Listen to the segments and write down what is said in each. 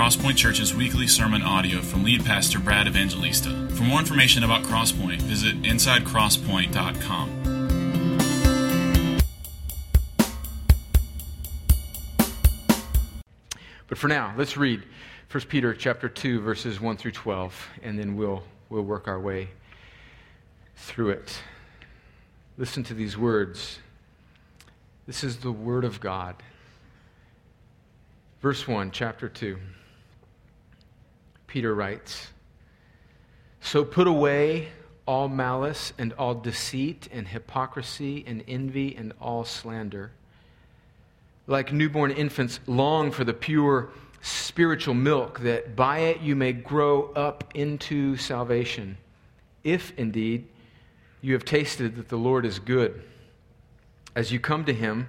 Crosspoint Church's weekly sermon audio from lead pastor Brad Evangelista. For more information about Crosspoint, visit insidecrosspoint.com. But for now, let's read 1 Peter chapter 2 verses 1 through 12 and then we'll we'll work our way through it. Listen to these words. This is the word of God. Verse 1, chapter 2. Peter writes So put away all malice and all deceit and hypocrisy and envy and all slander. Like newborn infants, long for the pure spiritual milk, that by it you may grow up into salvation, if indeed you have tasted that the Lord is good. As you come to him,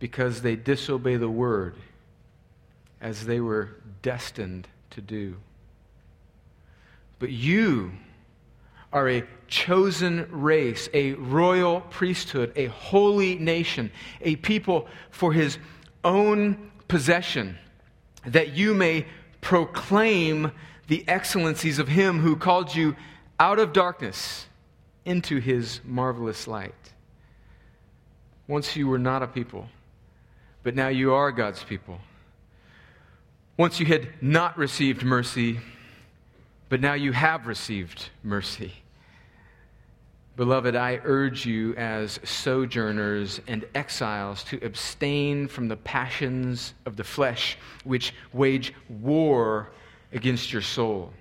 because they disobey the word as they were destined to do. But you are a chosen race, a royal priesthood, a holy nation, a people for his own possession, that you may proclaim the excellencies of him who called you out of darkness into his marvelous light. Once you were not a people but now you are God's people. Once you had not received mercy, but now you have received mercy. Beloved, I urge you as sojourners and exiles to abstain from the passions of the flesh, which wage war against your soul.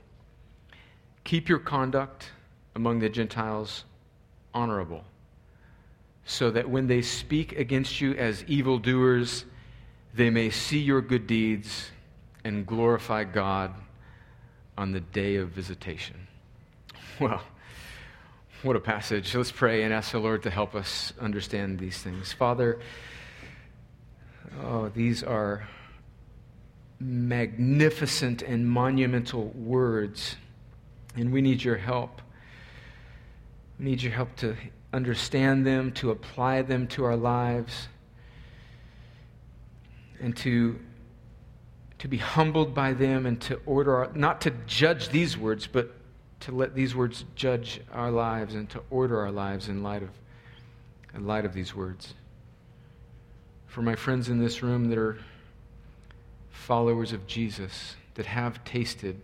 Keep your conduct among the Gentiles honorable so that when they speak against you as evildoers, they may see your good deeds and glorify God on the day of visitation. Well, what a passage. Let's pray and ask the Lord to help us understand these things. Father, oh, these are magnificent and monumental words, and we need your help. We need your help to understand them, to apply them to our lives, and to, to be humbled by them and to order our, not to judge these words, but to let these words judge our lives and to order our lives in light of, in light of these words. For my friends in this room that are followers of Jesus, that have tasted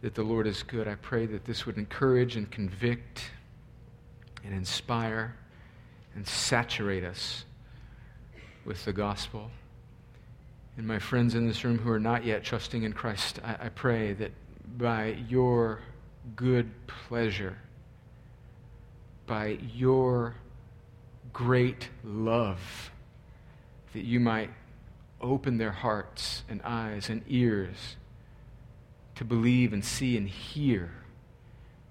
that the Lord is good, I pray that this would encourage and convict and inspire and saturate us with the gospel. And my friends in this room who are not yet trusting in Christ, I, I pray that by your good pleasure, by your great love, that you might open their hearts and eyes and ears to believe and see and hear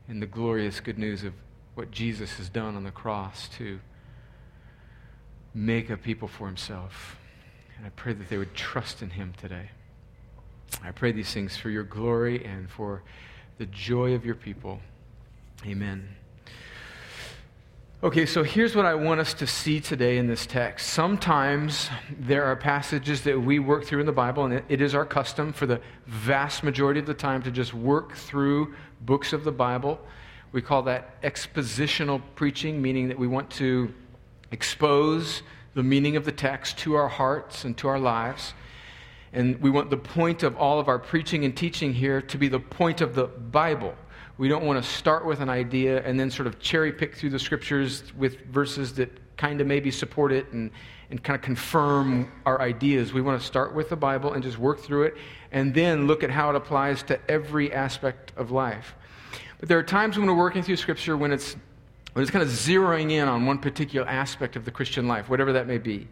in the glorious good news of what Jesus has done on the cross to make a people for himself. And I pray that they would trust in him today. I pray these things for your glory and for the joy of your people. Amen. Okay, so here's what I want us to see today in this text. Sometimes there are passages that we work through in the Bible, and it is our custom for the vast majority of the time to just work through books of the Bible we call that expositional preaching, meaning that we want to expose the meaning of the text to our hearts and to our lives. And we want the point of all of our preaching and teaching here to be the point of the Bible. We don't want to start with an idea and then sort of cherry pick through the scriptures with verses that kind of maybe support it and, and kind of confirm our ideas. We want to start with the Bible and just work through it and then look at how it applies to every aspect of life. There are times when we're working through Scripture when it's, when it's kind of zeroing in on one particular aspect of the Christian life, whatever that may be,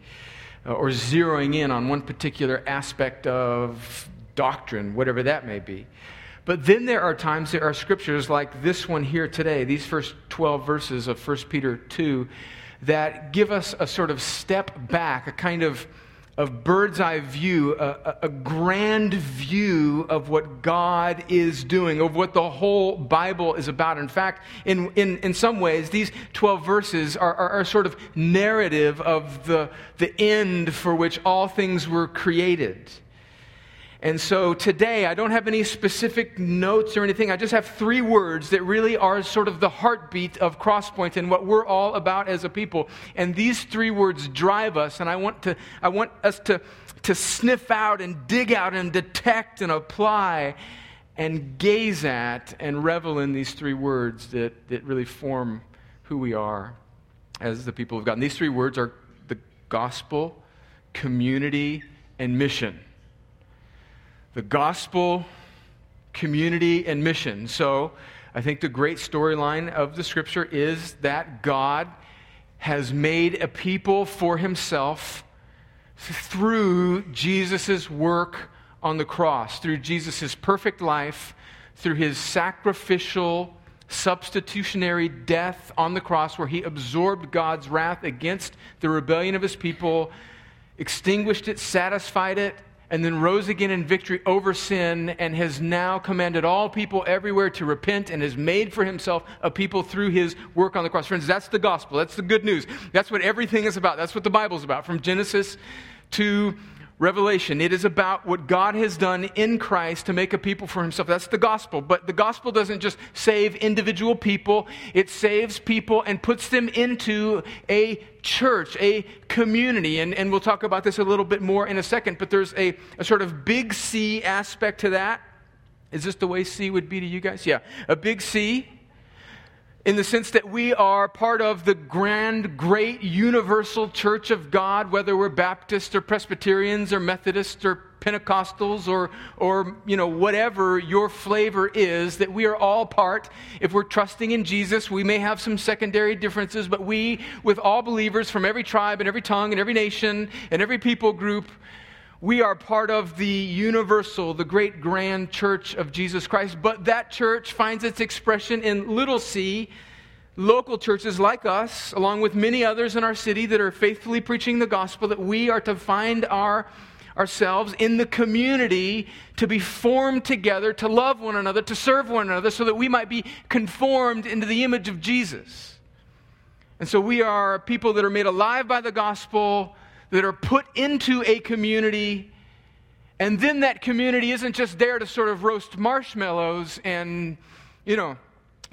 uh, or zeroing in on one particular aspect of doctrine, whatever that may be. But then there are times there are scriptures like this one here today, these first 12 verses of 1 Peter 2, that give us a sort of step back, a kind of, of bird's eye view, a, a, grand view of what God is doing, of what the whole Bible is about. In fact, in, in, in some ways, these 12 verses are, are, are sort of narrative of the, the end for which all things were created. And so today, I don't have any specific notes or anything. I just have three words that really are sort of the heartbeat of Crosspoint and what we're all about as a people. And these three words drive us, and I want, to, I want us to, to sniff out and dig out and detect and apply and gaze at and revel in these three words that, that really form who we are as the people of God. And these three words are the gospel, community, and mission the gospel, community, and mission. So I think the great storyline of the scripture is that God has made a people for himself through Jesus' work on the cross, through Jesus' perfect life, through his sacrificial, substitutionary death on the cross, where he absorbed God's wrath against the rebellion of his people, extinguished it, satisfied it, and then rose again in victory over sin and has now commanded all people everywhere to repent and has made for himself a people through his work on the cross. Friends, that's the gospel. That's the good news. That's what everything is about. That's what the Bible's about from Genesis to Revelation. It is about what God has done in Christ to make a people for himself. That's the gospel. But the gospel doesn't just save individual people, it saves people and puts them into a church, a community. And, and we'll talk about this a little bit more in a second, but there's a, a sort of big C aspect to that. Is this the way C would be to you guys? Yeah. A big C in the sense that we are part of the grand, great, universal church of God, whether we're Baptists or Presbyterians or Methodists or Pentecostals or, or you know, whatever your flavor is, that we are all part. If we're trusting in Jesus, we may have some secondary differences, but we, with all believers from every tribe and every tongue and every nation and every people group, we are part of the universal, the great grand church of Jesus Christ, but that church finds its expression in little c, local churches like us, along with many others in our city that are faithfully preaching the gospel, that we are to find our, ourselves in the community to be formed together, to love one another, to serve one another, so that we might be conformed into the image of Jesus. And so we are people that are made alive by the gospel that are put into a community, and then that community isn't just there to sort of roast marshmallows and, you know,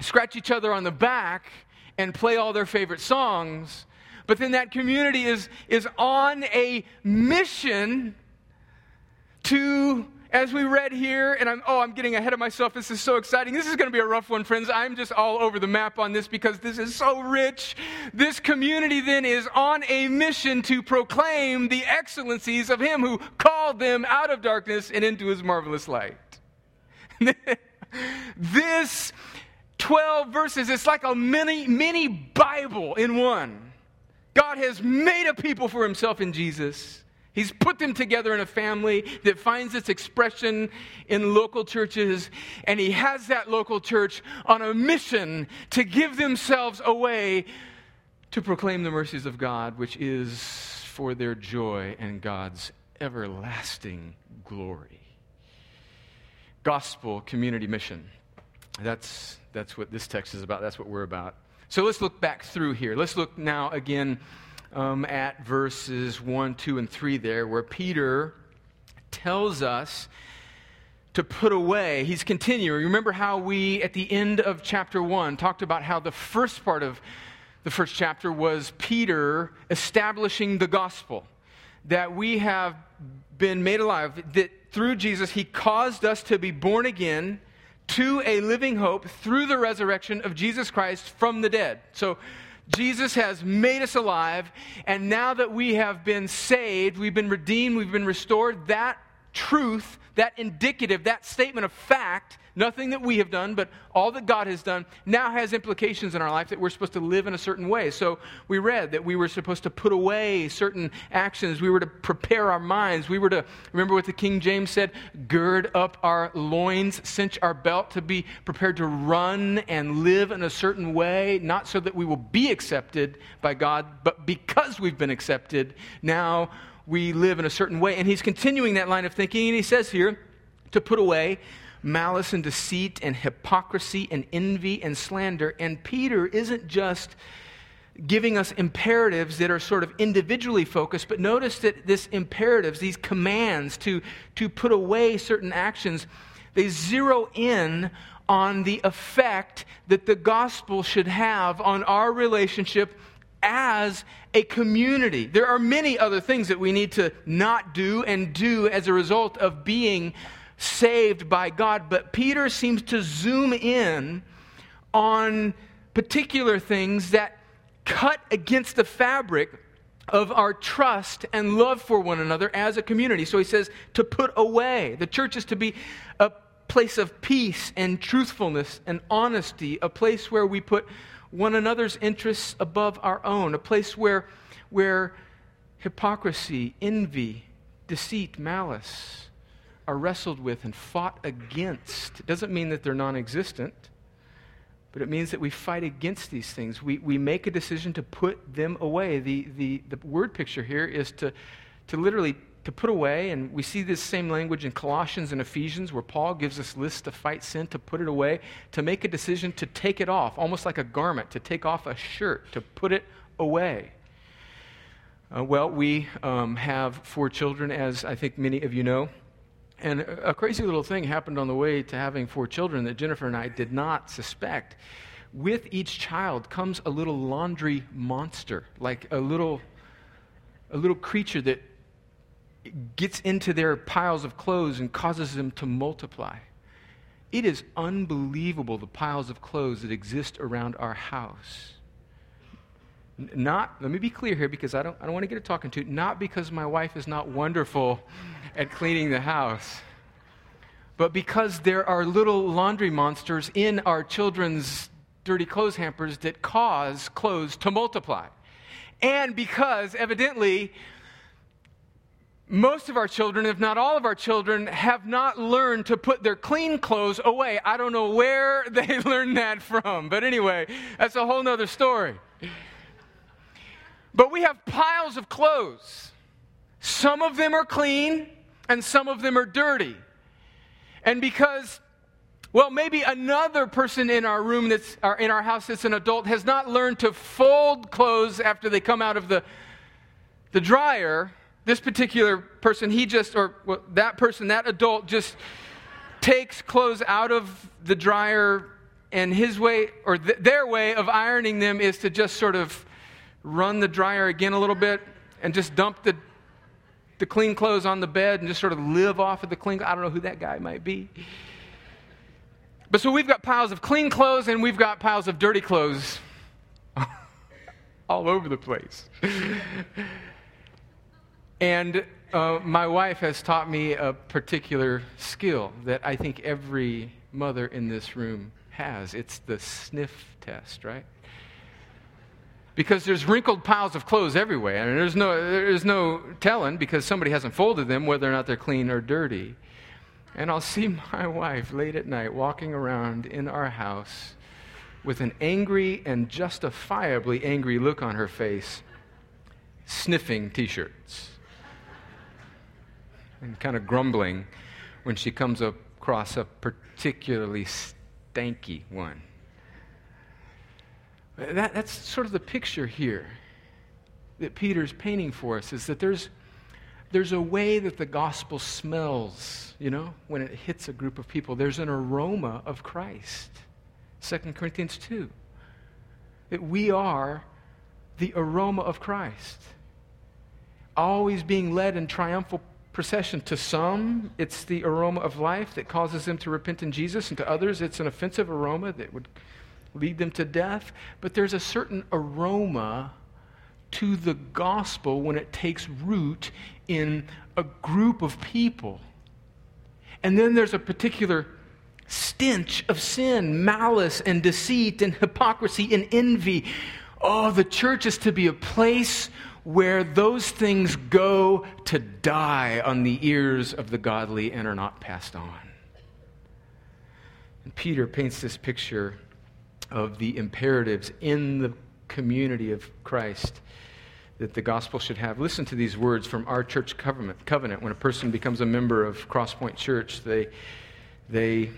scratch each other on the back and play all their favorite songs, but then that community is, is on a mission to as we read here, and I'm, oh, I'm getting ahead of myself. This is so exciting. This is going to be a rough one, friends. I'm just all over the map on this because this is so rich. This community then is on a mission to proclaim the excellencies of Him who called them out of darkness and into His marvelous light. this 12 verses, it's like a mini, mini Bible in one. God has made a people for Himself in Jesus. He's put them together in a family that finds its expression in local churches, and he has that local church on a mission to give themselves away to proclaim the mercies of God, which is for their joy and God's everlasting glory. Gospel community mission. That's, that's what this text is about. That's what we're about. So let's look back through here. Let's look now again um, at verses 1, 2, and 3 there, where Peter tells us to put away. He's continuing. Remember how we, at the end of chapter 1, talked about how the first part of the first chapter was Peter establishing the gospel. that we have been made alive, that through Jesus, he caused us to be born again to a living hope through the resurrection of Jesus Christ from the dead. So, Jesus has made us alive, and now that we have been saved, we've been redeemed, we've been restored, that truth, that indicative, that statement of fact Nothing that we have done, but all that God has done now has implications in our life that we're supposed to live in a certain way. So we read that we were supposed to put away certain actions. We were to prepare our minds. We were to, remember what the King James said? Gird up our loins, cinch our belt to be prepared to run and live in a certain way, not so that we will be accepted by God, but because we've been accepted, now we live in a certain way. And he's continuing that line of thinking, and he says here, to put away malice and deceit and hypocrisy and envy and slander. And Peter isn't just giving us imperatives that are sort of individually focused, but notice that this imperatives, these commands to, to put away certain actions, they zero in on the effect that the gospel should have on our relationship as a community. There are many other things that we need to not do and do as a result of being saved by God, but Peter seems to zoom in on particular things that cut against the fabric of our trust and love for one another as a community. So he says to put away. The church is to be a place of peace and truthfulness and honesty, a place where we put one another's interests above our own, a place where, where hypocrisy, envy, deceit, malice, are wrestled with and fought against. It doesn't mean that they're non existent, but it means that we fight against these things. We, we make a decision to put them away. The, the, the word picture here is to, to literally to put away, and we see this same language in Colossians and Ephesians where Paul gives us lists to fight sin, to put it away, to make a decision to take it off, almost like a garment, to take off a shirt, to put it away. Uh, well, we um, have four children, as I think many of you know. And a crazy little thing happened on the way to having four children that Jennifer and I did not suspect. With each child comes a little laundry monster, like a little, a little creature that gets into their piles of clothes and causes them to multiply. It is unbelievable the piles of clothes that exist around our house. Not, let me be clear here because I don't, I don't want to get it talking to, not because my wife is not wonderful at cleaning the house. But because there are little laundry monsters in our children's dirty clothes hampers that cause clothes to multiply. And because, evidently, most of our children, if not all of our children, have not learned to put their clean clothes away. I don't know where they learned that from. But anyway, that's a whole nother story. But we have piles of clothes. Some of them are clean, and some of them are dirty. And because, well, maybe another person in our room that's in our house that's an adult has not learned to fold clothes after they come out of the, the dryer, this particular person, he just, or well, that person, that adult just takes clothes out of the dryer, and his way, or th- their way of ironing them is to just sort of run the dryer again a little bit and just dump the the clean clothes on the bed and just sort of live off of the clean. I don't know who that guy might be. But so we've got piles of clean clothes and we've got piles of dirty clothes all over the place. And uh, my wife has taught me a particular skill that I think every mother in this room has. It's the sniff test, right? because there's wrinkled piles of clothes everywhere, and there's no, there's no telling because somebody hasn't folded them whether or not they're clean or dirty. And I'll see my wife late at night walking around in our house with an angry and justifiably angry look on her face, sniffing t shirts and kind of grumbling when she comes across a particularly stanky one. That, that's sort of the picture here that Peter's painting for us is that there's, there's a way that the gospel smells, you know, when it hits a group of people. There's an aroma of Christ. 2 Corinthians 2. That we are the aroma of Christ. always being led in triumphal procession. To some, it's the aroma of life that causes them to repent in Jesus, and to others, it's an offensive aroma that would lead them to death. But there's a certain aroma to the gospel when it takes root in a group of people. And then there's a particular stench of sin, malice and deceit and hypocrisy and envy. Oh, the church is to be a place where those things go to die on the ears of the godly and are not passed on. And Peter paints this picture of the imperatives in the community of Christ that the gospel should have. Listen to these words from our church covenant. covenant. When a person becomes a member of Crosspoint Church, they, they,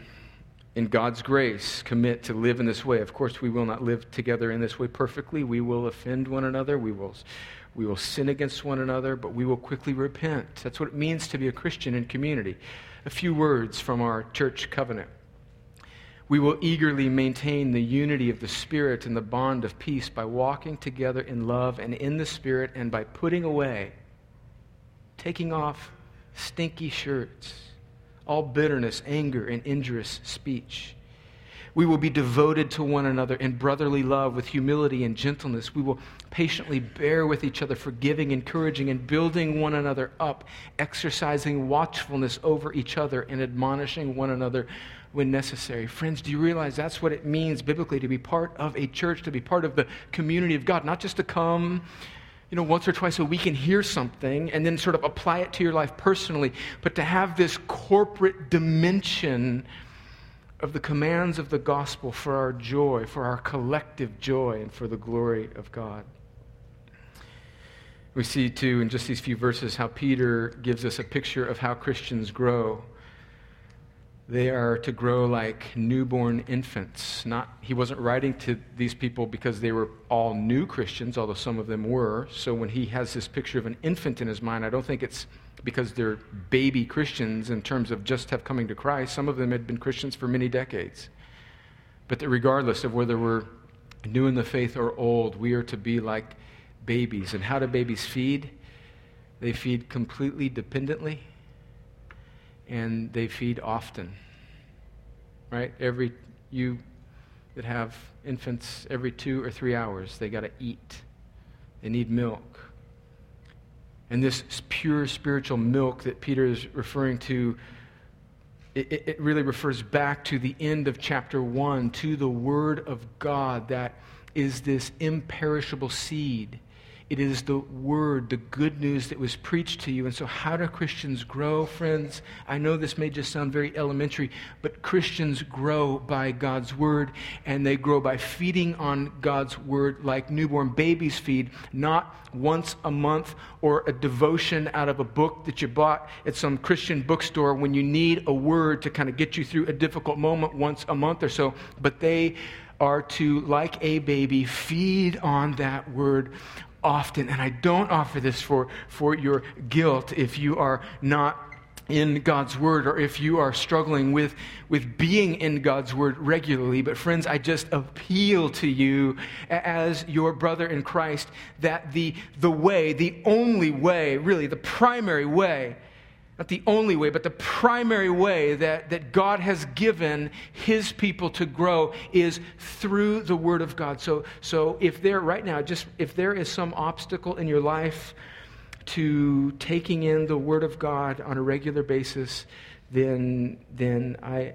in God's grace, commit to live in this way. Of course, we will not live together in this way perfectly. We will offend one another. We will, we will sin against one another, but we will quickly repent. That's what it means to be a Christian in community. A few words from our church covenant. We will eagerly maintain the unity of the Spirit and the bond of peace by walking together in love and in the Spirit and by putting away, taking off stinky shirts, all bitterness, anger, and injurious speech. We will be devoted to one another in brotherly love with humility and gentleness. We will patiently bear with each other, forgiving, encouraging, and building one another up, exercising watchfulness over each other and admonishing one another when necessary. Friends, do you realize that's what it means biblically to be part of a church, to be part of the community of God, not just to come you know, once or twice a week and hear something and then sort of apply it to your life personally, but to have this corporate dimension of the commands of the gospel for our joy, for our collective joy, and for the glory of God. We see, too, in just these few verses, how Peter gives us a picture of how Christians grow they are to grow like newborn infants. Not, he wasn't writing to these people because they were all new Christians, although some of them were. So when he has this picture of an infant in his mind, I don't think it's because they're baby Christians in terms of just have coming to Christ. Some of them had been Christians for many decades. But that regardless of whether we're new in the faith or old, we are to be like babies. And how do babies feed? They feed completely dependently and they feed often. Right? Every you that have infants every 2 or 3 hours, they got to eat. They need milk. And this pure spiritual milk that Peter is referring to it, it, really refers back to the end of chapter 1, to the Word of God that is this imperishable seed it is the word, the good news that was preached to you. And so, how do Christians grow, friends? I know this may just sound very elementary, but Christians grow by God's word, and they grow by feeding on God's word like newborn babies feed, not once a month or a devotion out of a book that you bought at some Christian bookstore when you need a word to kind of get you through a difficult moment once a month or so, but they are to, like a baby, feed on that word often. And I don't offer this for, for your guilt if you are not in God's Word or if you are struggling with, with being in God's Word regularly. But, friends, I just appeal to you as your brother in Christ that the, the way, the only way, really, the primary way not the only way, but the primary way that, that God has given his people to grow is through the Word of God. So, so if there, right now, just if there is some obstacle in your life to taking in the Word of God on a regular basis, then, then I,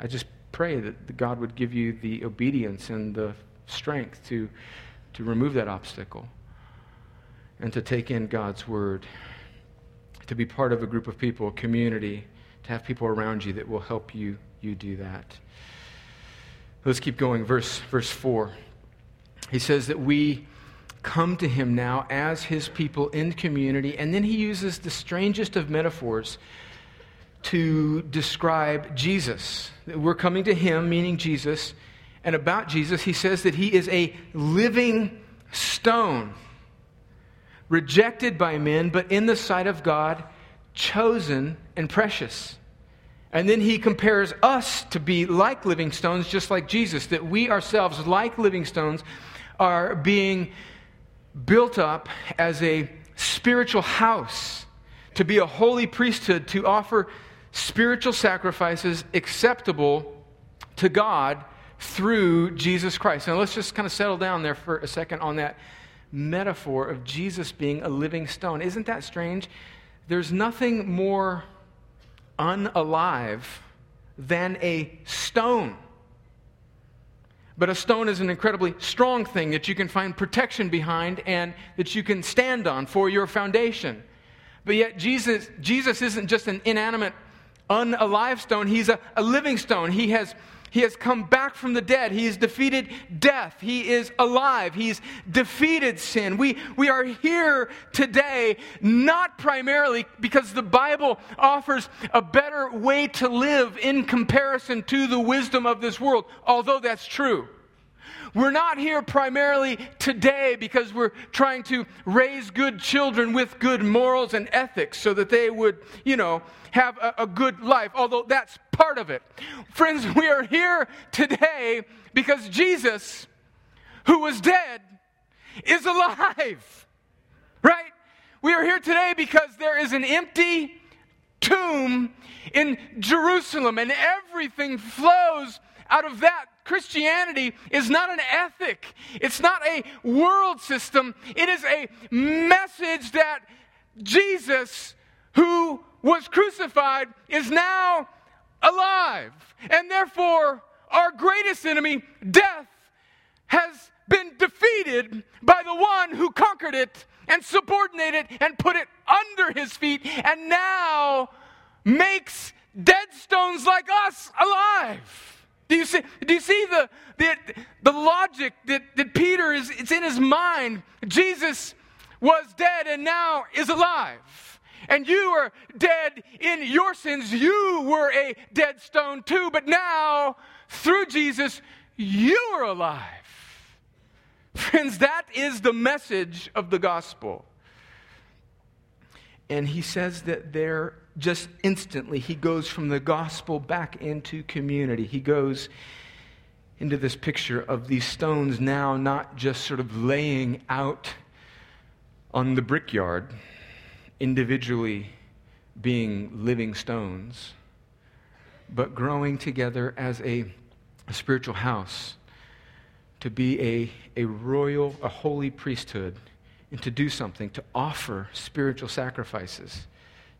I just pray that God would give you the obedience and the strength to, to remove that obstacle and to take in God's Word to be part of a group of people, a community, to have people around you that will help you, you do that. Let's keep going. Verse, verse 4. He says that we come to him now as his people in community, and then he uses the strangest of metaphors to describe Jesus. We're coming to him, meaning Jesus, and about Jesus, he says that he is a living stone rejected by men, but in the sight of God, chosen and precious. And then he compares us to be like living stones, just like Jesus, that we ourselves, like living stones, are being built up as a spiritual house, to be a holy priesthood, to offer spiritual sacrifices acceptable to God through Jesus Christ. Now let's just kind of settle down there for a second on that metaphor of Jesus being a living stone. Isn't that strange? There's nothing more unalive than a stone. But a stone is an incredibly strong thing that you can find protection behind and that you can stand on for your foundation. But yet, Jesus, Jesus isn't just an inanimate, unalive stone, he's a, a living stone. He has he has come back from the dead. He has defeated death. He is alive. He's defeated sin. We, we are here today not primarily because the Bible offers a better way to live in comparison to the wisdom of this world, although that's true. We're not here primarily today because we're trying to raise good children with good morals and ethics so that they would, you know, have a, a good life, although that's part of it. Friends, we are here today because Jesus, who was dead, is alive. Right? We are here today because there is an empty tomb in Jerusalem, and everything flows out of that. Christianity is not an ethic, it's not a world system. It is a message that Jesus, who was crucified, is now alive. And therefore, our greatest enemy, death, has been defeated by the one who conquered it and subordinated it and put it under his feet and now makes dead stones like us alive. Do you see, do you see the, the, the logic that, that Peter is it's in his mind? Jesus was dead and now is alive. And you are dead in your sins. You were a dead stone too, but now, through Jesus, you are alive. Friends, that is the message of the gospel. And he says that there just instantly, he goes from the gospel back into community. He goes into this picture of these stones now not just sort of laying out on the brickyard, individually being living stones, but growing together as a, a spiritual house to be a, a royal, a holy priesthood, and to do something, to offer spiritual sacrifices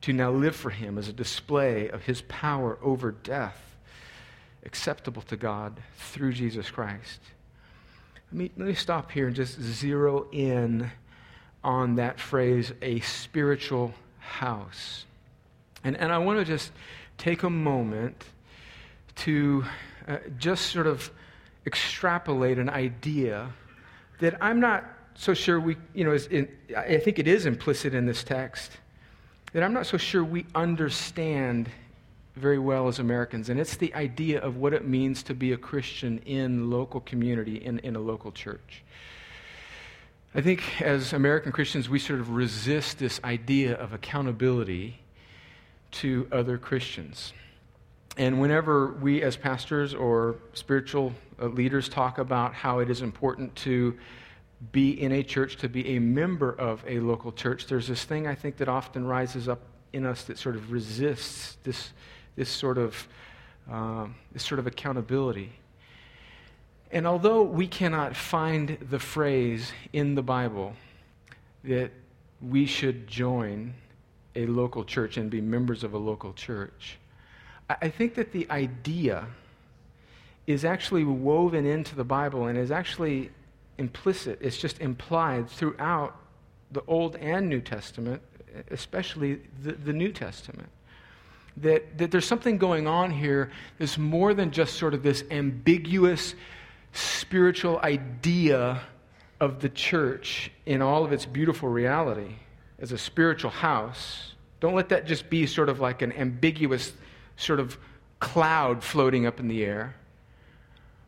to now live for Him as a display of His power over death, acceptable to God through Jesus Christ. Let me, let me stop here and just zero in on that phrase, a spiritual house. And, and I want to just take a moment to uh, just sort of extrapolate an idea that I'm not so sure we, you know, in, I think it is implicit in this text that I'm not so sure we understand very well as Americans, and it's the idea of what it means to be a Christian in local community, in, in a local church. I think as American Christians, we sort of resist this idea of accountability to other Christians. And whenever we, as pastors or spiritual uh, leaders, talk about how it is important to be in a church, to be a member of a local church, there's this thing I think that often rises up in us that sort of resists this, this, sort, of, uh, this sort of accountability. And although we cannot find the phrase in the Bible that we should join a local church and be members of a local church, I think that the idea is actually woven into the Bible and is actually implicit, it's just implied throughout the Old and New Testament, especially the, the New Testament. That, that there's something going on here that's more than just sort of this ambiguous spiritual idea of the church in all of its beautiful reality as a spiritual house. Don't let that just be sort of like an ambiguous sort of cloud floating up in the air.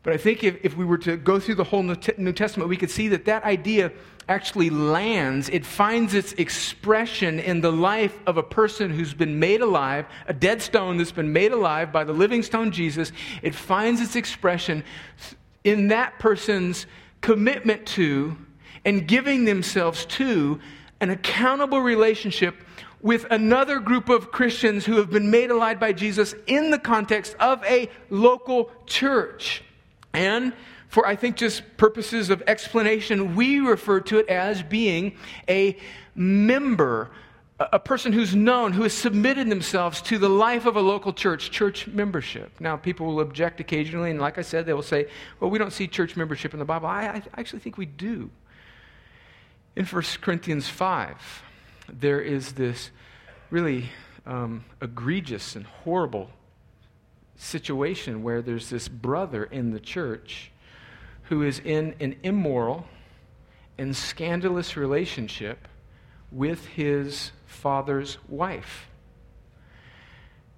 But I think if, if we were to go through the whole New Testament, we could see that that idea actually lands, it finds its expression in the life of a person who's been made alive, a dead stone that's been made alive by the living stone Jesus. It finds its expression in that person's commitment to and giving themselves to an accountable relationship with another group of Christians who have been made alive by Jesus in the context of a local church. And for, I think, just purposes of explanation, we refer to it as being a member, a person who's known, who has submitted themselves to the life of a local church, church membership. Now, people will object occasionally, and like I said, they will say, well, we don't see church membership in the Bible. I, I actually think we do. In 1 Corinthians 5, there is this really um, egregious and horrible situation where there's this brother in the church who is in an immoral and scandalous relationship with his father's wife.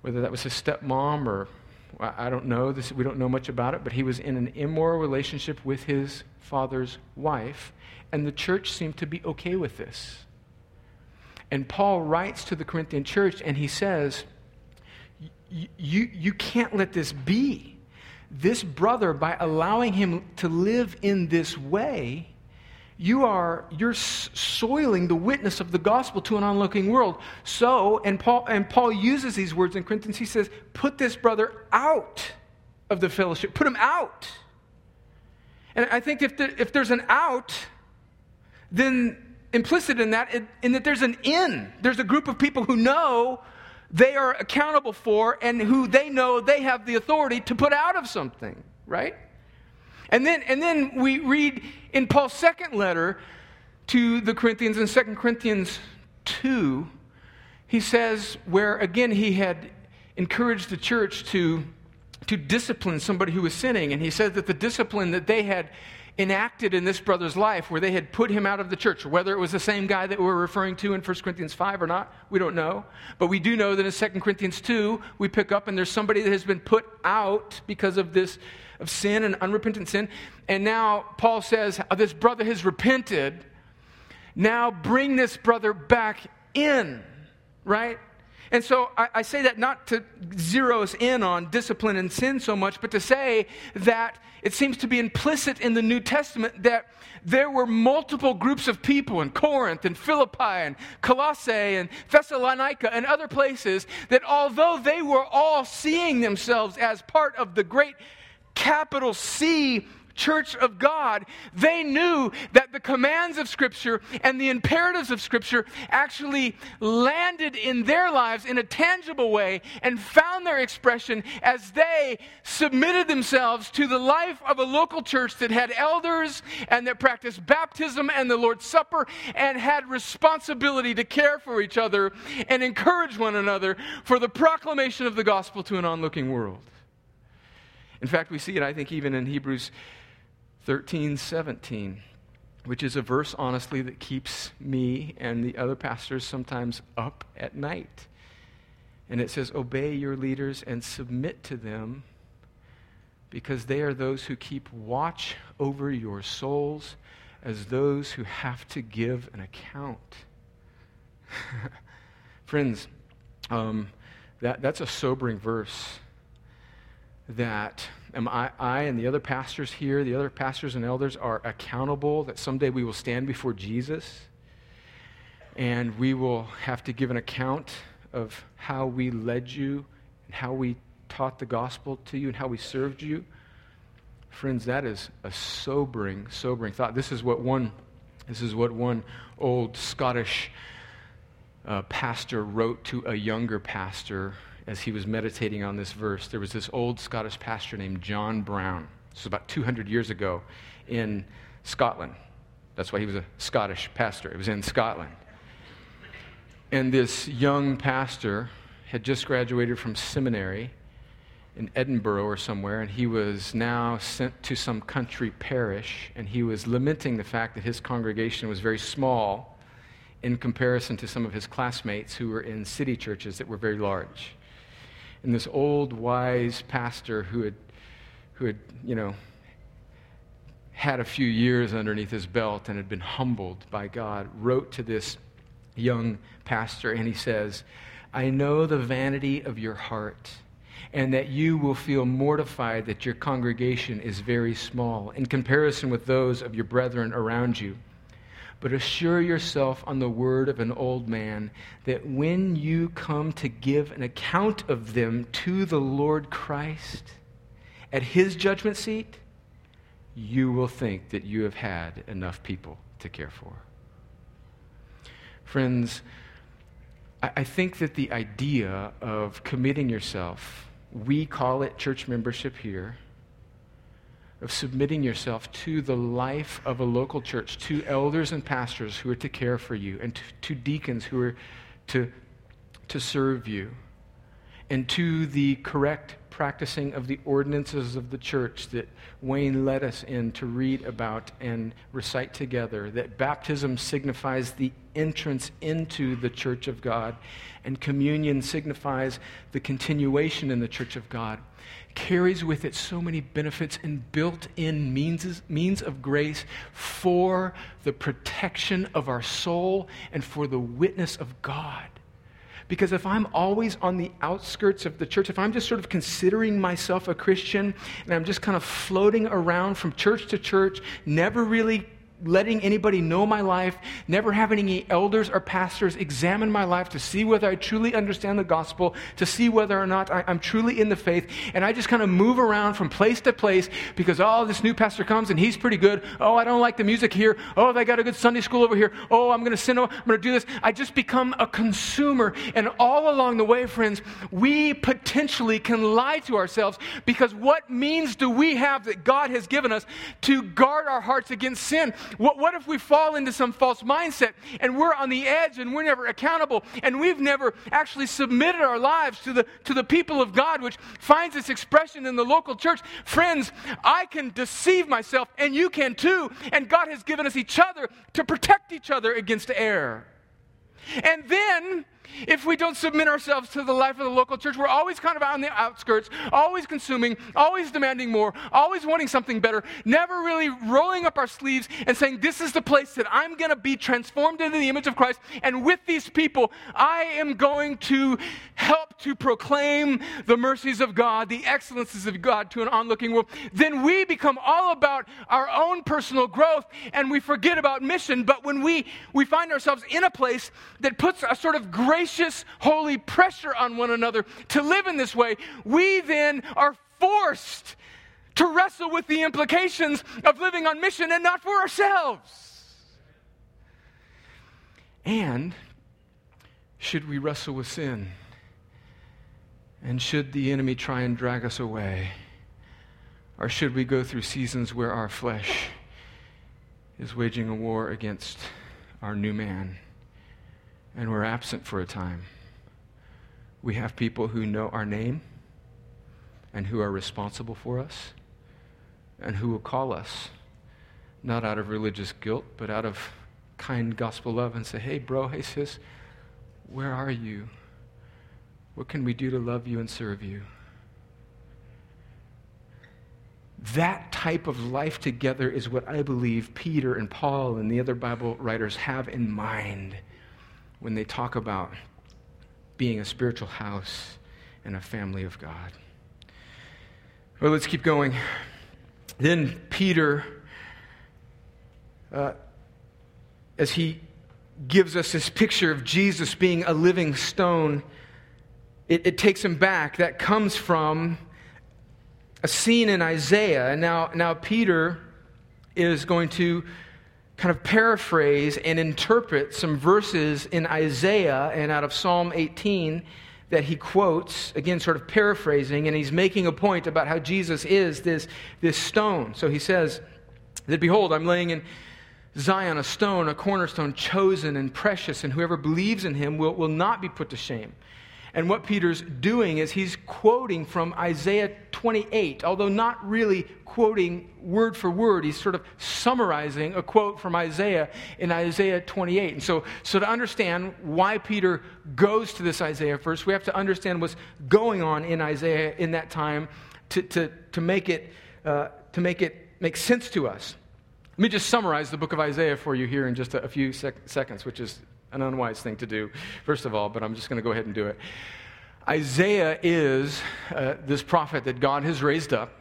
Whether that was his stepmom or I don't know, this, we don't know much about it, but he was in an immoral relationship with his father's wife, and the church seemed to be okay with this. And Paul writes to the Corinthian church and he says, you, you can't let this be. This brother, by allowing him to live in this way, you are you're soiling the witness of the gospel to an onlooking world. So, and Paul and Paul uses these words in Corinthians. He says, "Put this brother out of the fellowship. Put him out." And I think if, the, if there's an out, then implicit in that, in that there's an in. There's a group of people who know they are accountable for and who they know they have the authority to put out of something, right? And then, and then we read in Paul's second letter to the Corinthians in 2 Corinthians 2, he says, where again he had encouraged the church to, to discipline somebody who was sinning. And he said that the discipline that they had enacted in this brother's life where they had put him out of the church. Whether it was the same guy that we're referring to in 1 Corinthians 5 or not, we don't know. But we do know that in 2 Corinthians 2, we pick up and there's somebody that has been put out because of this of sin and unrepentant sin. And now Paul says, oh, This brother has repented. Now bring this brother back in, right? And so I, I, say that not to zero us in on discipline and sin so much, but to say that it seems to be implicit in the New Testament that there were multiple groups of people in Corinth and Philippi and Colossae and Thessalonica and other places that although they were all seeing themselves as part of the great capital C church of God, they knew that the commands of Scripture and the imperatives of Scripture actually landed in their lives in a tangible way and found their expression as they submitted themselves to the life of a local church that had elders and that practiced baptism and the Lord's Supper and had responsibility to care for each other and encourage one another for the proclamation of the gospel to an onlooking world. In fact, we see it, I think, even in Hebrews 13, 17, which is a verse, honestly, that keeps me and the other pastors sometimes up at night. And it says, Obey your leaders and submit to them because they are those who keep watch over your souls as those who have to give an account. Friends, um, that, that's a sobering verse that am I, I and the other pastors here, the other pastors and elders are accountable that someday we will stand before Jesus and we will have to give an account of how we led you and how we taught the gospel to you and how we served you. Friends, that is a sobering, sobering thought. This is what one, this is what one old Scottish uh, pastor wrote to a younger pastor as he was meditating on this verse, there was this old Scottish pastor named John Brown. This was about 200 years ago in Scotland. That's why he was a Scottish pastor. It was in Scotland. And this young pastor had just graduated from seminary in Edinburgh or somewhere, and he was now sent to some country parish, and he was lamenting the fact that his congregation was very small in comparison to some of his classmates who were in city churches that were very large and this old wise pastor who had, who had, you know, had a few years underneath his belt and had been humbled by God, wrote to this young pastor and he says, I know the vanity of your heart and that you will feel mortified that your congregation is very small in comparison with those of your brethren around you. But assure yourself on the word of an old man that when you come to give an account of them to the Lord Christ at his judgment seat, you will think that you have had enough people to care for. Friends, I think that the idea of committing yourself, we call it church membership here of submitting yourself to the life of a local church, to elders and pastors who are to care for you, and to, to deacons who are to, to serve you, and to the correct practicing of the ordinances of the church that Wayne led us in to read about and recite together, that baptism signifies the entrance into the church of God, and communion signifies the continuation in the church of God carries with it so many benefits and built in means, means of grace for the protection of our soul and for the witness of God. Because if I'm always on the outskirts of the church, if I'm just sort of considering myself a Christian and I'm just kind of floating around from church to church, never really letting anybody know my life, never having any elders or pastors examine my life to see whether I truly understand the gospel, to see whether or not I, am truly in the faith. And I just kind of move around from place to place because, oh, this new pastor comes and he's pretty good. Oh, I don't like the music here. Oh, they got a good Sunday school over here. Oh, I'm going to sin. I'm going to do this. I just become a consumer. And all along the way, friends, we potentially can lie to ourselves because what means do we have that God has given us to guard our hearts against sin? What, what if we fall into some false mindset and we're on the edge and we're never accountable and we've never actually submitted our lives to the, to the people of God, which finds its expression in the local church? Friends, I can deceive myself and you can too. And God has given us each other to protect each other against error. And then if we don't submit ourselves to the life of the local church, we're always kind of out on the outskirts, always consuming, always demanding more, always wanting something better, never really rolling up our sleeves and saying, This is the place that I'm going to be transformed into the image of Christ. And with these people, I am going to help to proclaim the mercies of God, the excellences of God to an onlooking world. Then we become all about our own personal growth and we forget about mission. But when we, we find ourselves in a place that puts a sort of great gracious, holy pressure on one another to live in this way, we then are forced to wrestle with the implications of living on mission and not for ourselves. And should we wrestle with sin? And should the enemy try and drag us away? Or should we go through seasons where our flesh is waging a war against our new man? And we're absent for a time. We have people who know our name and who are responsible for us and who will call us, not out of religious guilt, but out of kind gospel love and say, hey, bro, hey, sis, where are you? What can we do to love you and serve you? That type of life together is what I believe Peter and Paul and the other Bible writers have in mind when they talk about being a spiritual house and a family of God. Well, let's keep going. Then Peter, uh, as he gives us this picture of Jesus being a living stone, it, it takes him back. That comes from a scene in Isaiah. And now, now Peter is going to kind of paraphrase and interpret some verses in Isaiah and out of Psalm 18 that he quotes, again, sort of paraphrasing, and he's making a point about how Jesus is this, this stone. So he says that, Behold, I'm laying in Zion a stone, a cornerstone, chosen and precious, and whoever believes in him will, will not be put to shame. And what Peter's doing is he's quoting from Isaiah 28, although not really quoting word for word. He's sort of summarizing a quote from Isaiah in Isaiah 28. And so, so to understand why Peter goes to this Isaiah first, we have to understand what's going on in Isaiah in that time to, to, to, make, it, uh, to make it make sense to us. Let me just summarize the book of Isaiah for you here in just a, a few sec- seconds, which is an unwise thing to do, first of all, but I'm just going to go ahead and do it. Isaiah is uh, this prophet that God has raised up.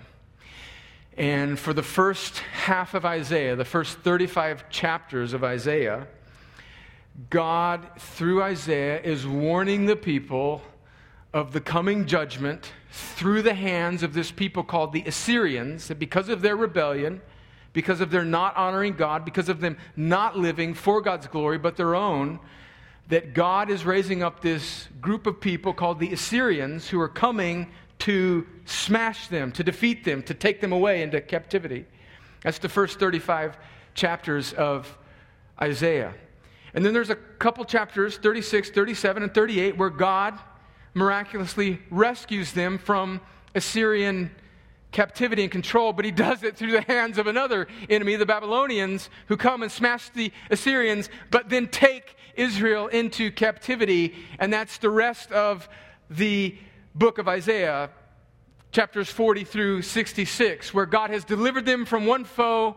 And for the first half of Isaiah, the first 35 chapters of Isaiah, God, through Isaiah, is warning the people of the coming judgment through the hands of this people called the Assyrians, that because of their rebellion, because of their not honoring God, because of them not living for God's glory but their own, that God is raising up this group of people called the Assyrians who are coming to smash them, to defeat them, to take them away into captivity. That's the first 35 chapters of Isaiah. And then there's a couple chapters, 36, 37, and 38, where God miraculously rescues them from Assyrian captivity and control, but he does it through the hands of another enemy, the Babylonians, who come and smash the Assyrians, but then take Israel into captivity. And that's the rest of the book of Isaiah, chapters 40 through 66, where God has delivered them from one foe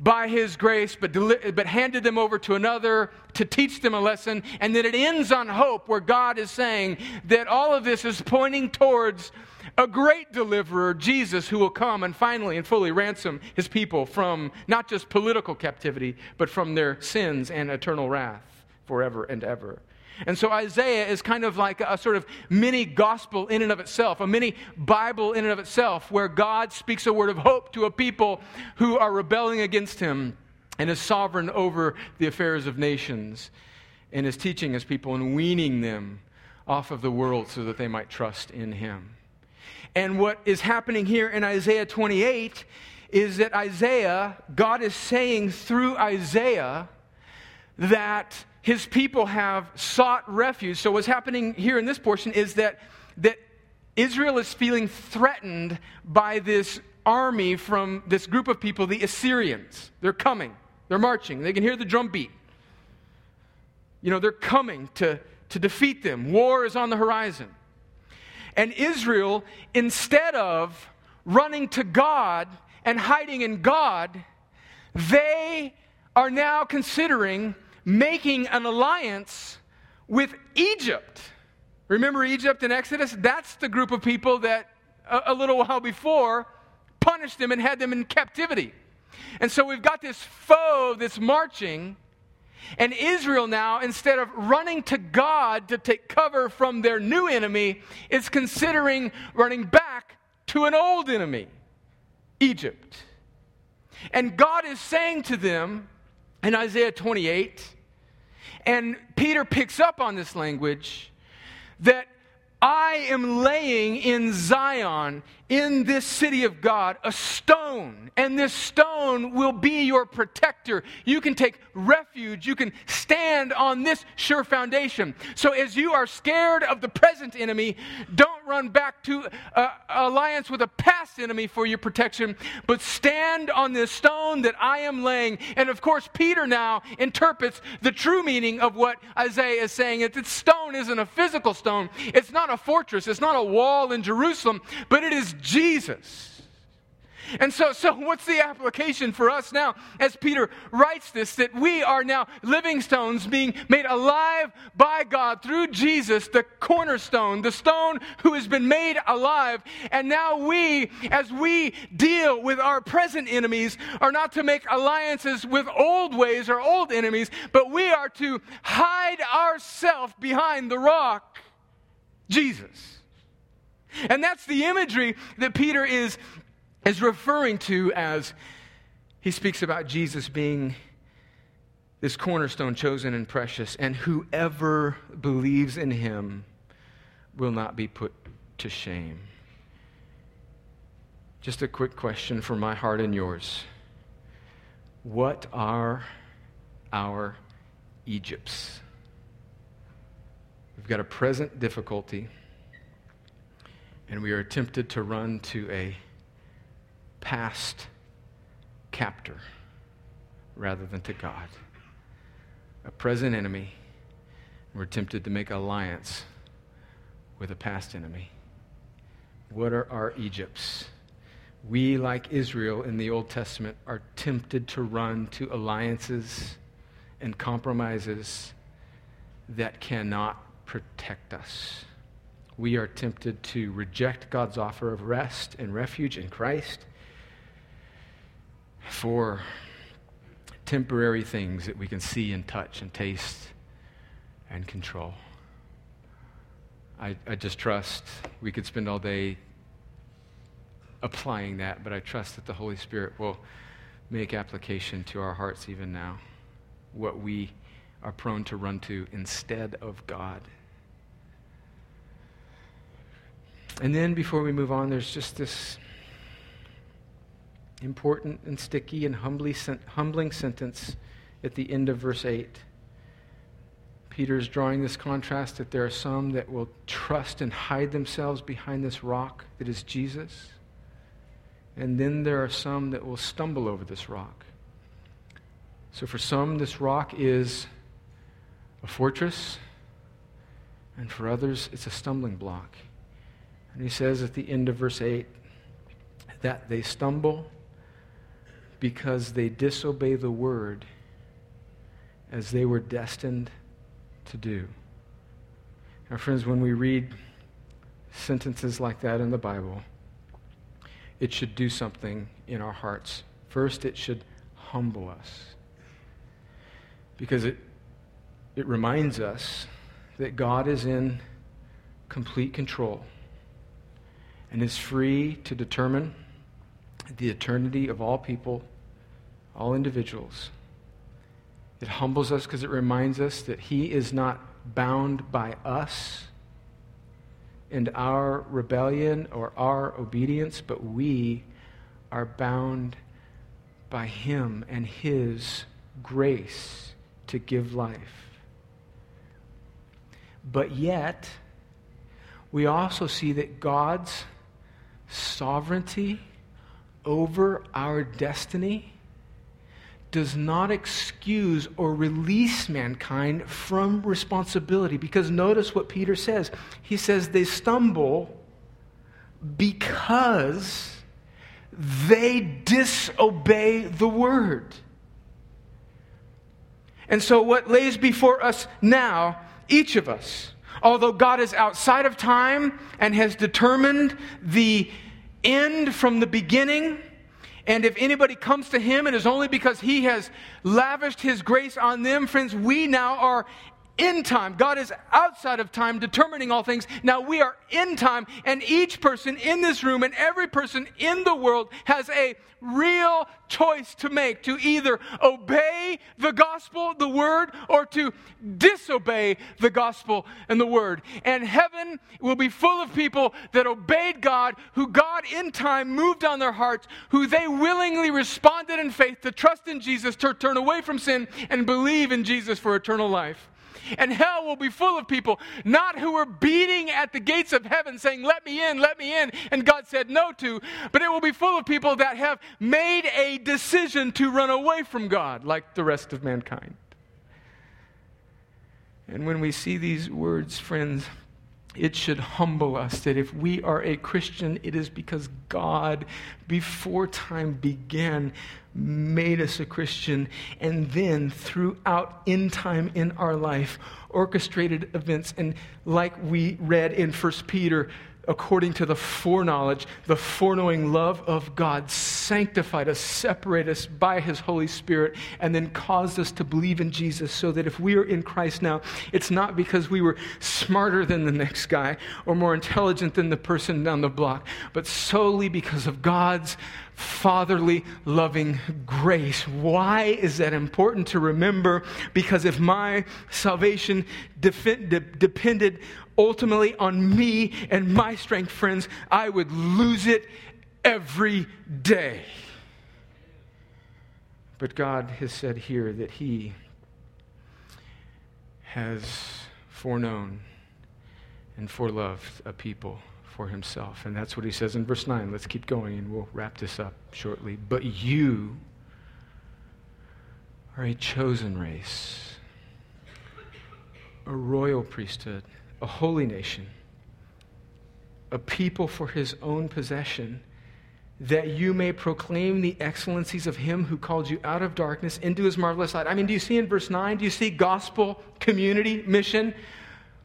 by his grace, but, deli- but handed them over to another to teach them a lesson. And then it ends on hope, where God is saying that all of this is pointing towards a great deliverer, Jesus, who will come and finally and fully ransom his people from not just political captivity, but from their sins and eternal wrath forever and ever. And so Isaiah is kind of like a sort of mini gospel in and of itself, a mini Bible in and of itself, where God speaks a word of hope to a people who are rebelling against him and is sovereign over the affairs of nations and is teaching his people and weaning them off of the world so that they might trust in him. And what is happening here in Isaiah 28 is that Isaiah, God is saying through Isaiah that his people have sought refuge. So, what's happening here in this portion is that, that Israel is feeling threatened by this army from this group of people, the Assyrians. They're coming, they're marching, they can hear the drum beat. You know, they're coming to, to defeat them. War is on the horizon. And Israel, instead of running to God and hiding in God, they are now considering making an alliance with Egypt. Remember Egypt in Exodus? That's the group of people that a, a, little while before punished them and had them in captivity. And so we've got this foe that's marching, and Israel now, instead of running to God to take cover from their new enemy, is considering running back to an old enemy, Egypt. And God is saying to them in Isaiah 28, and Peter picks up on this language that I am laying in Zion, in this city of God, a stone, and this stone will be your protector. You can take refuge, you can stand on this sure foundation. So, as you are scared of the present enemy, don't run back to uh, alliance with a past enemy for your protection, but stand on this stone that I am laying. And of course, Peter now interprets the true meaning of what Isaiah is saying. That stone isn't a physical stone, it's not a fortress, it's not a wall in Jerusalem, but it is Jesus. And so, so what's the application for us now as Peter writes this that we are now living stones being made alive by God through Jesus, the cornerstone, the stone who has been made alive. And now we, as we deal with our present enemies, are not to make alliances with old ways or old enemies, but we are to hide ourselves behind the rock, Jesus. And that's the imagery that Peter is, is referring to as he speaks about Jesus being this cornerstone chosen and precious, and whoever believes in him will not be put to shame. Just a quick question for my heart and yours. What are our Egypts? We've got a present difficulty and we are tempted to run to a past captor rather than to God. A present enemy, we're tempted to make alliance with a past enemy. What are our Egypts? We, like Israel in the Old Testament, are tempted to run to alliances and compromises that cannot protect us we are tempted to reject God's offer of rest and refuge in Christ for temporary things that we can see and touch and taste and control. I, I just trust we could spend all day applying that, but I trust that the Holy Spirit will make application to our hearts even now. What we are prone to run to instead of God. And then before we move on, there's just this important and sticky and humbly, humbling sentence at the end of verse 8. Peter is drawing this contrast that there are some that will trust and hide themselves behind this rock that is Jesus. And then there are some that will stumble over this rock. So for some, this rock is a fortress, and for others, it's a stumbling block. And he says at the end of verse 8 that they stumble because they disobey the word as they were destined to do. Now, friends, when we read sentences like that in the Bible, it should do something in our hearts. First, it should humble us because it, it reminds us that God is in complete control and is free to determine the eternity of all people, all individuals. It humbles us because it reminds us that He is not bound by us and our rebellion or our obedience, but we are bound by Him and His grace to give life. But yet, we also see that God's sovereignty over our destiny does not excuse or release mankind from responsibility. Because notice what Peter says. He says they stumble because they disobey the word. And so, what lays before us now, each of us, although God is outside of time and has determined the end from the beginning, and if anybody comes to him, it is only because he has lavished his grace on them. Friends, we now are in time. God is outside of time, determining all things. Now we are in time, and each person in this room and every person in the world has a real choice to make to either obey the gospel, the word, or to disobey the gospel and the word. And heaven will be full of people that obeyed God, who God in time moved on their hearts, who they willingly responded in faith to trust in Jesus, to turn away from sin, and believe in Jesus for eternal life. And hell will be full of people, not who were beating at the gates of heaven saying, Let me in, let me in, and God said no to, but it will be full of people that have made a decision to run away from God, like the rest of mankind. And when we see these words, friends, it should humble us that if we are a Christian, it is because God, before time began, made us a Christian, and then throughout in time in our life, orchestrated events. And like we read in 1 Peter, according to the foreknowledge, the foreknowing love of God, sanctified us, separated us by His Holy Spirit, and then caused us to believe in Jesus so that if we are in Christ now, it's not because we were smarter than the next guy or more intelligent than the person down the block, but solely because of God's fatherly, loving grace. Why is that important to remember? Because if my salvation de- depended ultimately on me and my strength, friends, I would lose it every day. But God has said here that He has foreknown and foreloved a people for himself. And that's what he says in verse 9. Let's keep going and we'll wrap this up shortly. But you are a chosen race, a royal priesthood, a holy nation, a people for his own possession, that you may proclaim the excellencies of him who called you out of darkness into his marvelous light. I mean, do you see in verse 9? Do you see gospel, community, mission?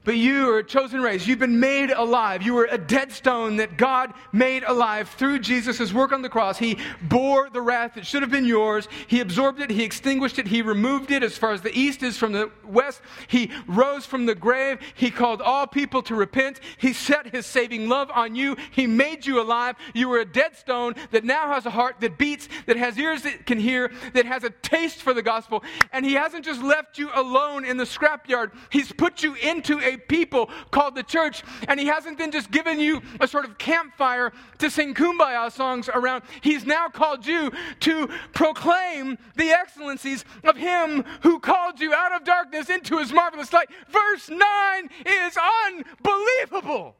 But you are a chosen race. You've been made alive. You were a dead stone that God made alive through Jesus' work on the cross. He bore the wrath that should have been yours. He absorbed it. He extinguished it. He removed it as far as the east is from the west. He rose from the grave. He called all people to repent. He set his saving love on you. He made you alive. You were a dead stone that now has a heart that beats, that has ears that can hear, that has a taste for the gospel. And he hasn't just left you alone in the scrapyard. He's put you into a people called the church. And He hasn't then just given you a sort of campfire to sing kumbaya songs around. He's now called you to proclaim the excellencies of Him who called you out of darkness into His marvelous light. Verse 9 is unbelievable.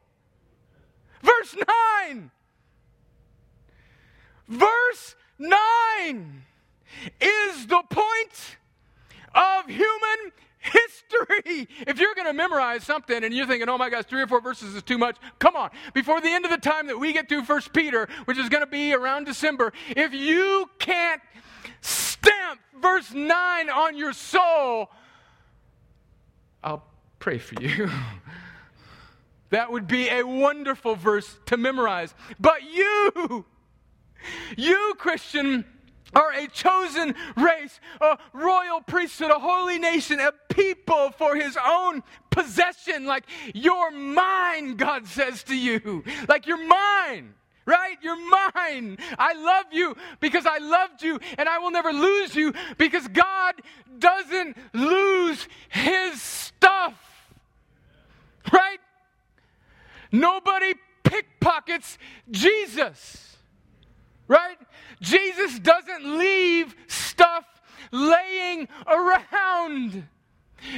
Verse 9. Verse 9 is the point of human history. If you're going to memorize something and you're thinking, oh my gosh, three or four verses is too much, come on. Before the end of the time that we get through First Peter, which is going to be around December, if you can't stamp verse 9 on your soul, I'll pray for you. that would be a wonderful verse to memorize. But you, you, Christian, are a chosen race, a royal priesthood, a holy nation, a people for his own possession. Like, you're mine, God says to you. Like, you're mine. Right? You're mine. I love you because I loved you and I will never lose you because God doesn't lose his stuff. Right? Nobody pickpockets Jesus. Right? Jesus doesn't leave stuff laying around.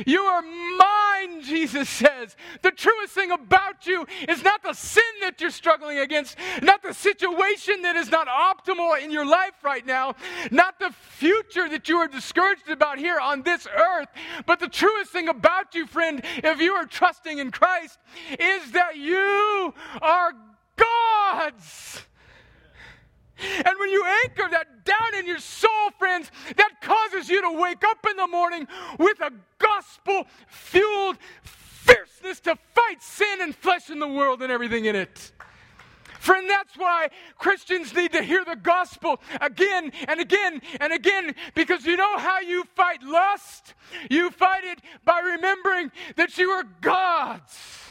You are mine, Jesus says. The truest thing about you is not the sin that you're struggling against, not the situation that is not optimal in your life right now, not the future that you are discouraged about here on this earth, but the truest thing about you, friend, if you are trusting in Christ, is that you are God's. And when you anchor that down in your soul, friends, that causes you to wake up in the morning with a gospel fueled fierceness to fight sin and flesh in the world and everything in it. Friend, that's why Christians need to hear the gospel again and again and again because you know how you fight lust? You fight it by remembering that you are God's.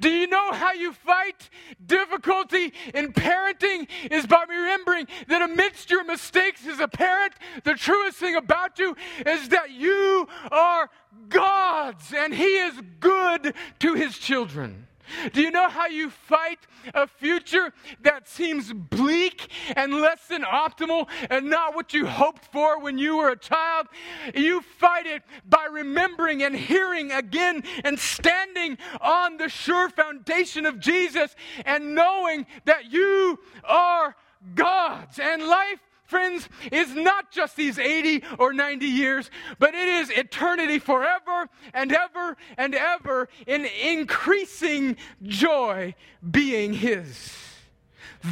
Do you know how you fight difficulty in parenting? Is by remembering that amidst your mistakes as a parent, the truest thing about you is that you are God's and He is good to His children. Do you know how you fight a future that seems bleak and less than optimal and not what you hoped for when you were a child? You fight it by remembering and hearing again and standing on the sure foundation of Jesus and knowing that you are God's. And life friends, is not just these 80 or 90 years, but it is eternity forever and ever and ever in increasing joy being His.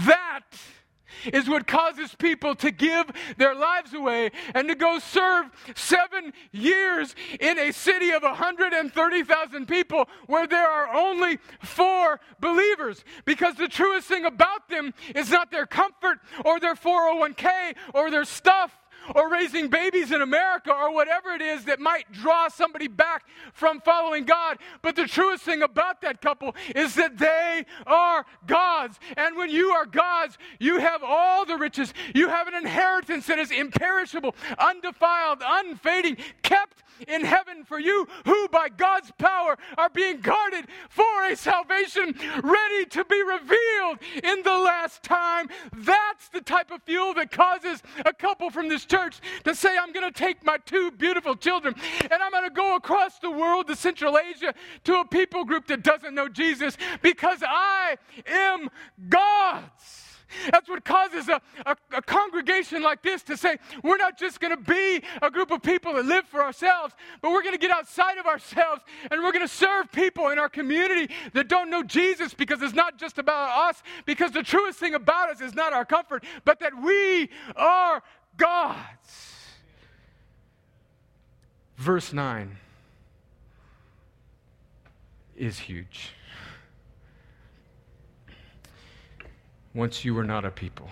That is what causes people to give their lives away and to go serve seven years in a city of 130,000 people where there are only four believers. Because the truest thing about them is not their comfort or their 401k or their stuff or raising babies in America or whatever it is that might draw somebody back from following God. But the truest thing about that couple is that they are God's. And when you are God's, you have all the riches. You have an inheritance that is imperishable, undefiled, unfading, kept in heaven for you who by God's power are being guarded for a salvation ready to be revealed in the last time. That's the type of fuel that causes a couple from this church to say, I'm going to take my two beautiful children and I'm going to go across the world to Central Asia to a people group that doesn't know Jesus because I am God's. That's what causes a, a, a, congregation like this to say, we're not just going to be a group of people that live for ourselves, but we're going to get outside of ourselves and we're going to serve people in our community that don't know Jesus because it's not just about us, because the truest thing about us is not our comfort, but that we are God's. Verse 9. is huge. Once you were not a people,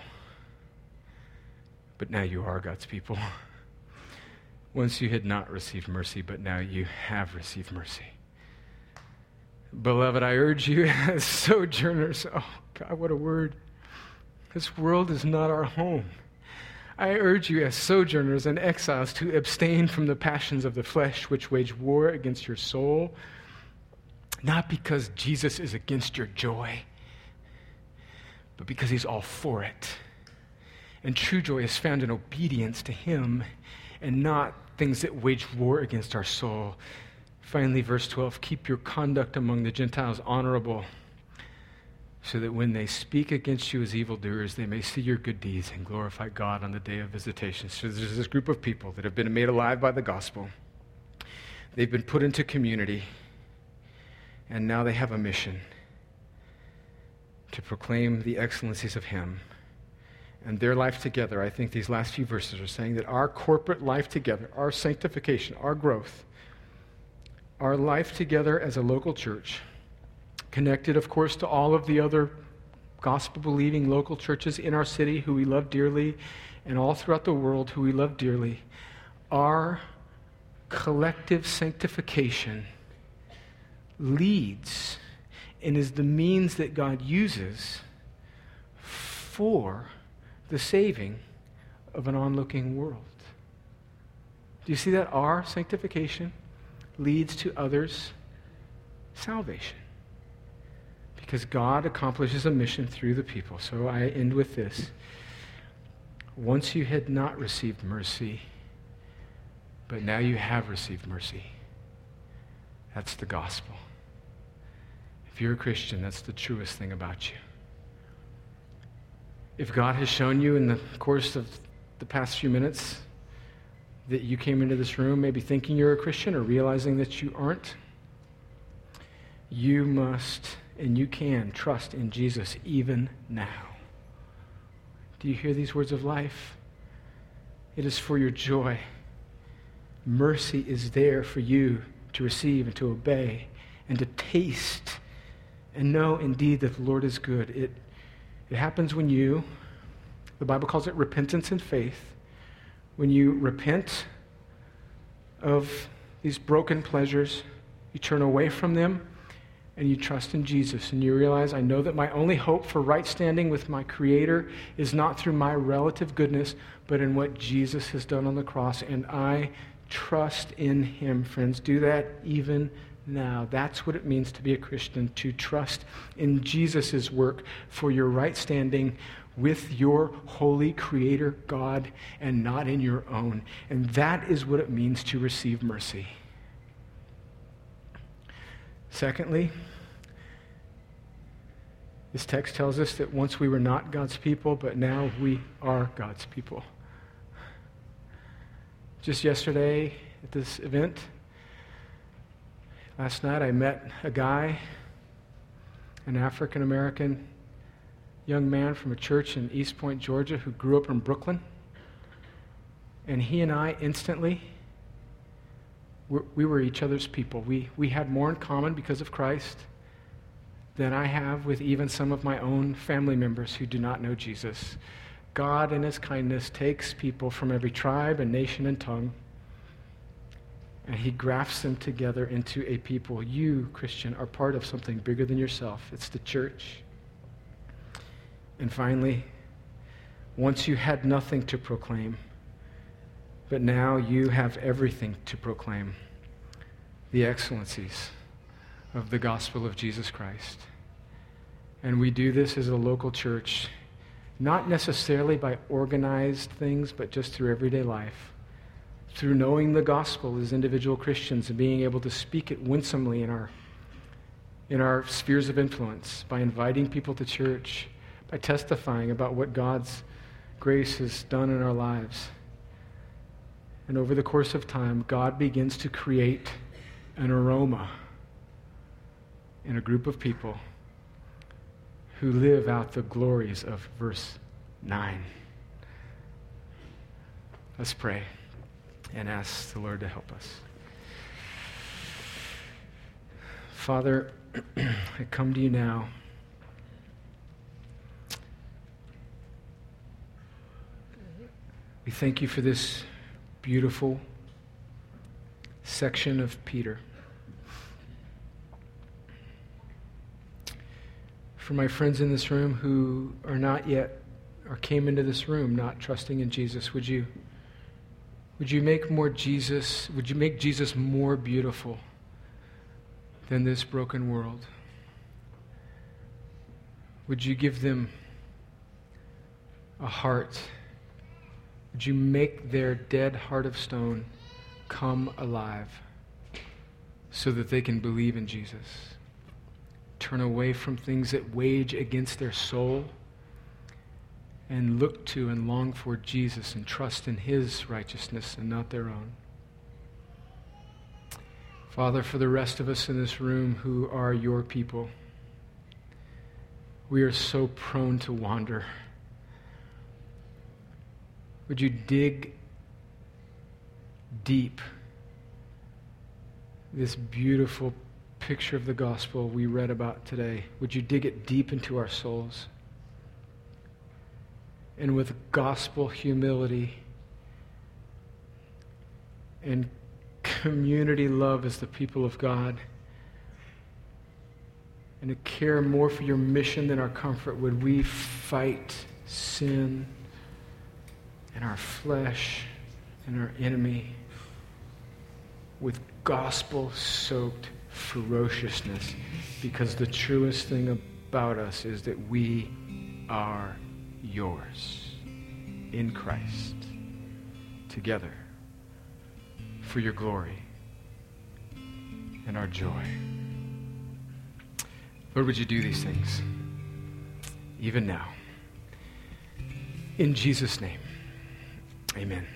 but now you are God's people. Once you had not received mercy, but now you have received mercy. Beloved, I urge you as sojourners, oh God, what a word. This world is not our home. I urge you as sojourners and exiles to abstain from the passions of the flesh which wage war against your soul, not because Jesus is against your joy, but because he's all for it. And true joy is found in obedience to him and not things that wage war against our soul. Finally, verse 12 keep your conduct among the Gentiles honorable, so that when they speak against you as evildoers, they may see your good deeds and glorify God on the day of visitation. So there's this group of people that have been made alive by the gospel, they've been put into community, and now they have a mission to proclaim the excellencies of Him and their life together, I think these last few verses are saying that our corporate life together, our sanctification, our growth, our life together as a local church, connected, of course, to all of the other gospel believing local churches in our city who we love dearly and all throughout the world who we love dearly, our collective sanctification leads and is the means that God uses for the saving of an onlooking world. Do you see that? Our sanctification leads to others' salvation. Because God accomplishes a mission through the people. So I end with this. Once you had not received mercy, but now you have received mercy. That's the gospel. If you're a Christian, that's the truest thing about you. If God has shown you in the course of the past few minutes that you came into this room maybe thinking you're a Christian or realizing that you aren't, you must and you can trust in Jesus even now. Do you hear these words of life? It is for your joy. Mercy is there for you to receive and to obey and to taste and know indeed that the Lord is good. It it happens when you, the Bible calls it repentance and faith, when you repent of these broken pleasures, you turn away from them, and you trust in Jesus, and you realize, I know that my only hope for right standing with my Creator is not through my relative goodness, but in what Jesus has done on the cross, and I trust in Him. Friends, do that even now. That's what it means to be a Christian, to trust in Jesus' work for your right standing with your holy creator God and not in your own. And that is what it means to receive mercy. Secondly, this text tells us that once we were not God's people, but now we are God's people. Just yesterday at this event, Last night I met a guy, an African American young man from a church in East Point, Georgia, who grew up in Brooklyn. And he and I instantly, we were each other's people. We, we had more in common because of Christ than I have with even some of my own family members who do not know Jesus. God, in His kindness, takes people from every tribe and nation and tongue and he grafts them together into a people. You, Christian, are part of something bigger than yourself. It's the church. And finally, once you had nothing to proclaim, but now you have everything to proclaim the excellencies of the gospel of Jesus Christ. And we do this as a local church, not necessarily by organized things, but just through everyday life through knowing the gospel as individual Christians and being able to speak it winsomely in our, in our spheres of influence, by inviting people to church, by testifying about what God's grace has done in our lives. And over the course of time, God begins to create an aroma in a group of people who live out the glories of verse 9. Let's pray and ask the Lord to help us. Father, I come to you now. We thank you for this beautiful section of Peter. For my friends in this room who are not yet or came into this room not trusting in Jesus, would you would you make more Jesus, would you make Jesus more beautiful than this broken world? Would you give them a heart? Would you make their dead heart of stone come alive so that they can believe in Jesus? Turn away from things that wage against their soul and look to and long for Jesus and trust in His righteousness and not their own. Father, for the rest of us in this room who are your people, we are so prone to wander. Would you dig deep this beautiful picture of the gospel we read about today? Would you dig it deep into our souls? And with gospel humility and community love as the people of God and to care more for your mission than our comfort, would we fight sin and our flesh and our enemy with gospel soaked ferociousness because the truest thing about us is that we are yours in Christ together for your glory and our joy. Lord, would you do these things even now? In Jesus' name, amen.